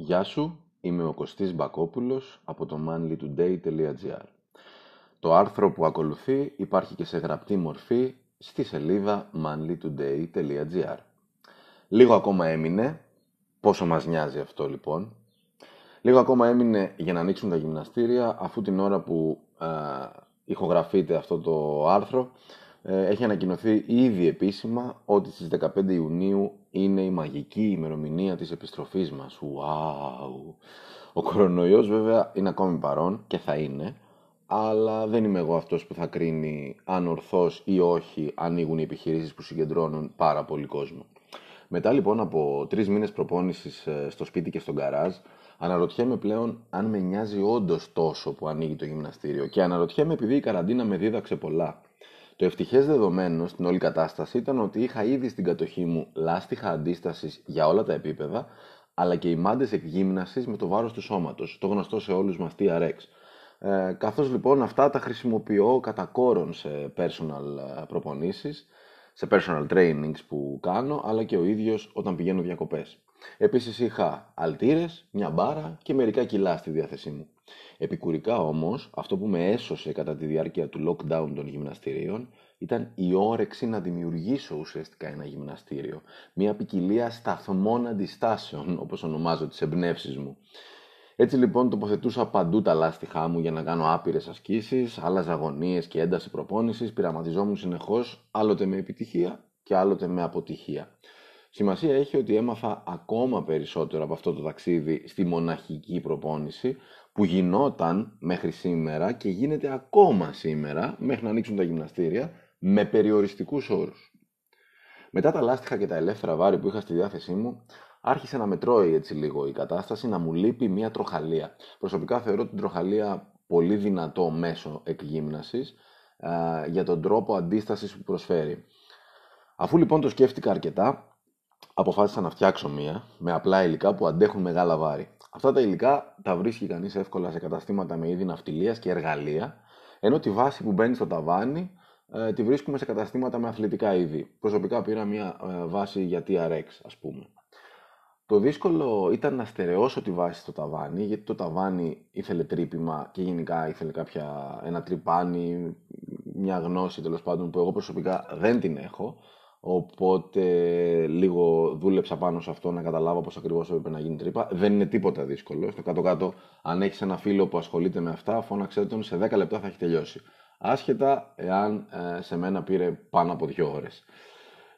Γεια σου, είμαι ο Κωστής Μπακόπουλος από το manlytoday.gr Το άρθρο που ακολουθεί υπάρχει και σε γραπτή μορφή στη σελίδα manlytoday.gr Λίγο ακόμα έμεινε, πόσο μας νοιάζει αυτό λοιπόν, λίγο ακόμα έμεινε για να ανοίξουν τα γυμναστήρια αφού την ώρα που α, ηχογραφείται αυτό το άρθρο ε, έχει ανακοινωθεί ήδη επίσημα ότι στις 15 Ιουνίου είναι η μαγική ημερομηνία της επιστροφής μας. Wow! Ο κορονοϊός βέβαια είναι ακόμη παρόν και θα είναι, αλλά δεν είμαι εγώ αυτός που θα κρίνει αν ορθώς ή όχι ανοίγουν οι επιχειρήσεις που συγκεντρώνουν πάρα πολύ κόσμο. Μετά λοιπόν από τρεις μήνες προπόνησης ε, στο σπίτι και στον καράζ, αναρωτιέμαι πλέον αν με νοιάζει όντως τόσο που ανοίγει το γυμναστήριο και αναρωτιέμαι επειδή η καραντίνα με δίδαξε πολλά. Το ευτυχές δεδομένο στην όλη κατάσταση ήταν ότι είχα ήδη στην κατοχή μου λάστιχα αντίστασης για όλα τα επίπεδα, αλλά και οι μάντες εκγύμνασης με το βάρος του σώματος, το γνωστό σε όλους μας TRX. Ε, καθώς λοιπόν αυτά τα χρησιμοποιώ κατά κόρον σε personal ε, προπονήσεις, σε personal trainings που κάνω, αλλά και ο ίδιος όταν πηγαίνω διακοπές. Επίσης είχα αλτήρες, μια μπάρα και μερικά κιλά στη διάθεσή μου. Επικουρικά όμως, αυτό που με έσωσε κατά τη διάρκεια του lockdown των γυμναστηρίων ήταν η όρεξη να δημιουργήσω ουσιαστικά ένα γυμναστήριο. Μια ποικιλία σταθμών αντιστάσεων, όπως ονομάζω τις εμπνεύσεις μου. Έτσι λοιπόν τοποθετούσα παντού τα λάστιχά μου για να κάνω άπειρες ασκήσεις, άλλαζα αγωνίες και ένταση προπόνησης, πειραματιζόμουν συνεχώς, άλλοτε με επιτυχία και άλλοτε με αποτυχία. Σημασία έχει ότι έμαθα ακόμα περισσότερο από αυτό το ταξίδι στη μοναχική προπόνηση που γινόταν μέχρι σήμερα και γίνεται ακόμα σήμερα μέχρι να ανοίξουν τα γυμναστήρια με περιοριστικούς όρους. Μετά τα λάστιχα και τα ελεύθερα βάρη που είχα στη διάθεσή μου, άρχισε να μετρώει έτσι λίγο η κατάσταση, να μου λείπει μια τροχαλία. Προσωπικά θεωρώ την τροχαλία πολύ δυνατό μέσο εκγύμνασης για τον τρόπο αντίστασης που προσφέρει. Αφού λοιπόν το σκέφτηκα αρκετά, αποφάσισα να φτιάξω μία με απλά υλικά που αντέχουν μεγάλα βάρη. Αυτά τα υλικά τα βρίσκει κανείς εύκολα σε καταστήματα με είδη ναυτιλίας και εργαλεία, ενώ τη βάση που μπαίνει στο ταβάνι ε, τη βρίσκουμε σε καταστήματα με αθλητικά είδη. Προσωπικά πήρα μια ε, βάση για TRX, ας πούμε. Το δύσκολο ήταν να στερεώσω τη βάση στο ταβάνι, γιατί το ταβάνι ήθελε τρύπημα και γενικά ήθελε κάποια, ένα τρυπάνι, μια γνώση τέλος πάντων που εγώ προσωπικά δεν την έχω. Οπότε λίγο δούλεψα πάνω σε αυτό να καταλάβω πώς ακριβώς έπρεπε να γίνει τρύπα. Δεν είναι τίποτα δύσκολο. Στο κάτω-κάτω, αν έχεις ένα φίλο που ασχολείται με αυτά, φώναξε τον σε 10 λεπτά θα έχει τελειώσει. Άσχετα εάν ε, σε μένα πήρε πάνω από 2 ώρες.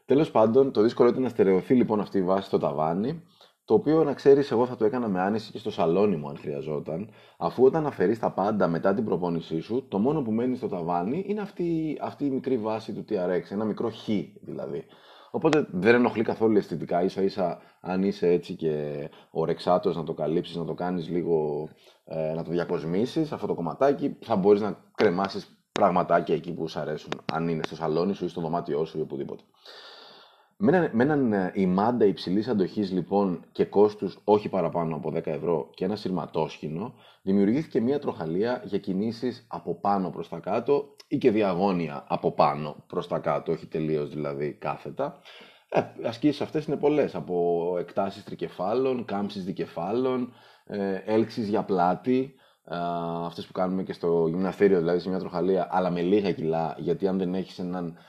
Τέλος πάντων, το δύσκολο ήταν να στερεωθεί λοιπόν αυτή η βάση στο ταβάνι το οποίο να ξέρεις, εγώ θα το έκανα με άνεση και στο σαλόνι μου, αν χρειαζόταν, αφού όταν αφαιρείς τα πάντα μετά την προπόνησή σου, το μόνο που μένει στο ταβάνι είναι αυτή, αυτή η μικρή βάση του TRX, ένα μικρό χ δηλαδή. Οπότε δεν ενοχλεί καθόλου αισθητικά, ίσα ίσα αν είσαι έτσι και ορεξάτος να το καλύψεις, να το κάνεις λίγο, ε, να το διακοσμήσεις, αυτό το κομματάκι θα μπορείς να κρεμάσεις πραγματάκια εκεί που σου αρέσουν, αν είναι στο σαλόνι σου ή στο δωμάτιό σου ή οπουδήποτε. Με έναν, με έναν ε, ημάντα υψηλής αντοχής λοιπόν και κόστους όχι παραπάνω από 10 ευρώ και ένα σειρματόσχηνο, δημιουργήθηκε μια τροχαλία για κινήσεις από πάνω προς τα κάτω ή και διαγώνια από πάνω προς τα κάτω, όχι τελείως δηλαδή κάθετα. Ε, ασκήσεις αυτές είναι πολλές, από εκτάσεις τρικεφάλων, κάμψεις δικεφάλων, ε, έλξεις για πλάτη, ε, αυτές που κάνουμε και στο γυμναστήριο, δηλαδή σε μια τροχαλία, αλλά με λίγα κιλά, γιατί αν δεν έχεις έναν ε,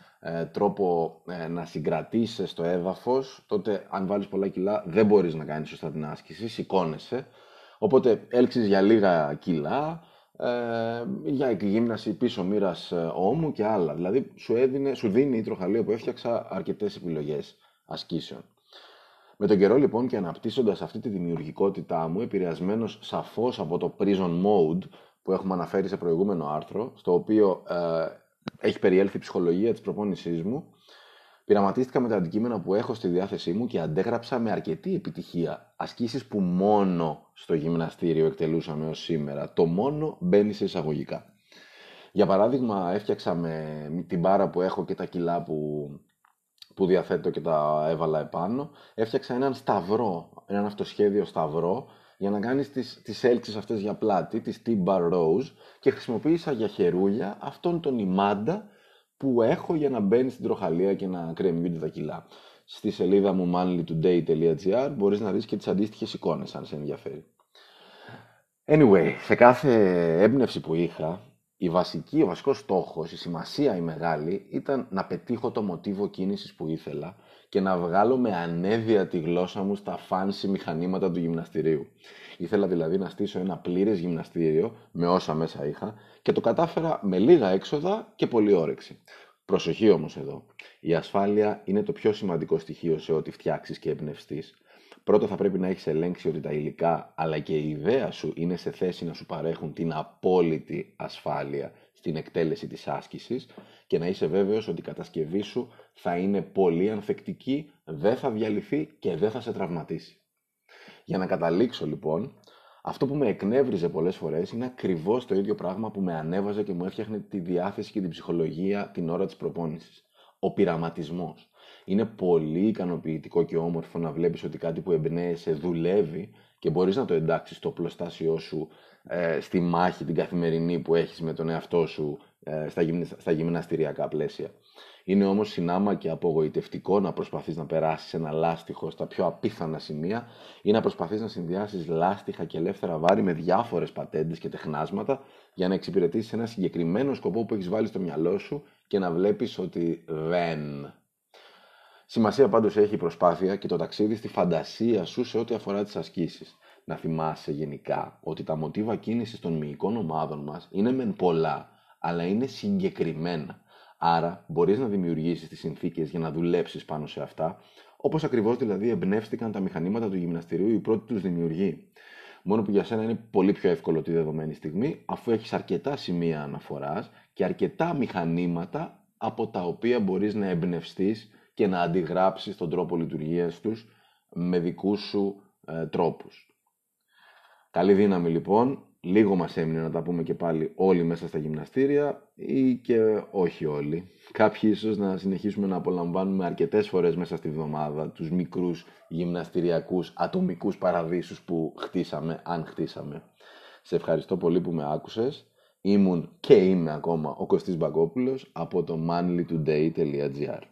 τρόπο ε, να συγκρατήσει το έδαφος, τότε αν βάλεις πολλά κιλά δεν μπορείς να κάνεις σωστά την άσκηση, σηκώνεσαι. Οπότε έλξεις για λίγα κιλά, ε, για εκγύμναση πίσω μοίρας ε, ώμου και άλλα. Δηλαδή σου, έδινε, σου δίνει η τροχαλία που έφτιαξα αρκετές επιλογές ασκήσεων. Με τον καιρό λοιπόν και αναπτύσσοντας αυτή τη δημιουργικότητά μου, επηρεασμένος σαφώς από το prison mode που έχουμε αναφέρει σε προηγούμενο άρθρο, στο οποίο ε, έχει περιέλθει η ψυχολογία της προπόνησής μου, πειραματίστηκα με τα αντικείμενα που έχω στη διάθεσή μου και αντέγραψα με αρκετή επιτυχία ασκήσεις που μόνο στο γυμναστήριο εκτελούσαμε ως σήμερα. Το μόνο μπαίνει σε εισαγωγικά. Για παράδειγμα, έφτιαξα με την μπάρα που έχω και τα κιλά που, που διαθέτω και τα έβαλα επάνω, έφτιαξα έναν σταυρό, έναν αυτοσχέδιο σταυρό, για να κάνεις τις, τις έλξεις αυτές για πλάτη, τις T-bar rows και χρησιμοποίησα για χερούλια αυτόν τον ημάντα που έχω για να μπαίνει στην τροχαλία και να κρεμιούνται τα κιλά. στη σελίδα μου manlytoday.gr μπορείς να δεις και τις αντίστοιχες εικόνες αν σε ενδιαφέρει. Anyway, σε κάθε έμπνευση που είχα, η βασική, ο βασικός στόχος, η σημασία η μεγάλη ήταν να πετύχω το μοτίβο κίνησης που ήθελα και να βγάλω με ανέδεια τη γλώσσα μου στα φάνση μηχανήματα του γυμναστηρίου. Ήθελα δηλαδή να στήσω ένα πλήρες γυμναστήριο με όσα μέσα είχα και το κατάφερα με λίγα έξοδα και πολύ όρεξη. Προσοχή όμως εδώ. Η ασφάλεια είναι το πιο σημαντικό στοιχείο σε ό,τι φτιάξεις και εμπνευστείς. Πρώτα θα πρέπει να έχεις ελέγξει ότι τα υλικά αλλά και η ιδέα σου είναι σε θέση να σου παρέχουν την απόλυτη ασφάλεια στην εκτέλεση της άσκησης και να είσαι βέβαιος ότι η κατασκευή σου θα είναι πολύ ανθεκτική, δεν θα διαλυθεί και δεν θα σε τραυματίσει. Για να καταλήξω λοιπόν, αυτό που με εκνεύριζε πολλές φορές είναι ακριβώς το ίδιο πράγμα που με ανέβαζε και μου έφτιαχνε τη διάθεση και την ψυχολογία την ώρα της προπόνησης. Ο πειραματισμός. Είναι πολύ ικανοποιητικό και όμορφο να βλέπεις ότι κάτι που εμπνέεσαι δουλεύει και μπορείς να το εντάξεις στο πλωστάσιό σου ε, στη μάχη την καθημερινή που έχεις με τον εαυτό σου ε, στα, στα γυμναστηριακά πλαίσια. Είναι όμως συνάμα και απογοητευτικό να προσπαθείς να περάσεις ένα λάστιχο στα πιο απίθανα σημεία ή να προσπαθείς να συνδυάσεις λάστιχα και ελεύθερα βάρη με διάφορες πατέντες και τεχνάσματα για να εξυπηρετήσεις ένα συγκεκριμένο σκοπό που έχεις βάλει στο μυαλό σου και να βλέπεις ότι δεν. Σημασία πάντως έχει η προσπάθεια και το ταξίδι στη φαντασία σου σε ό,τι αφορά τις ασκήσεις. Να θυμάσαι γενικά ότι τα μοτίβα κίνησης των μυϊκών ομάδων μας είναι μεν πολλά, αλλά είναι συγκεκριμένα. Άρα μπορείς να δημιουργήσεις τις συνθήκες για να δουλέψεις πάνω σε αυτά, όπως ακριβώς δηλαδή εμπνεύστηκαν τα μηχανήματα του γυμναστηρίου οι πρώτοι τους δημιουργοί. Μόνο που για σένα είναι πολύ πιο εύκολο τη δεδομένη στιγμή, αφού έχεις αρκετά σημεία αναφοράς και αρκετά μηχανήματα από τα οποία μπορείς να εμπνευστείς και να αντιγράψεις τον τρόπο λειτουργίας τους με δικούς σου ε, τρόπους. Καλή δύναμη λοιπόν, Λίγο μας έμεινε να τα πούμε και πάλι όλοι μέσα στα γυμναστήρια ή και όχι όλοι. Κάποιοι ίσως να συνεχίσουμε να απολαμβάνουμε αρκετές φορές μέσα στη βδομάδα τους μικρούς γυμναστηριακούς ατομικούς παραδείσους που χτίσαμε, αν χτίσαμε. Σε ευχαριστώ πολύ που με άκουσες. Ήμουν και είμαι ακόμα ο Κωστής Μπαγκόπουλος από το manlytoday.gr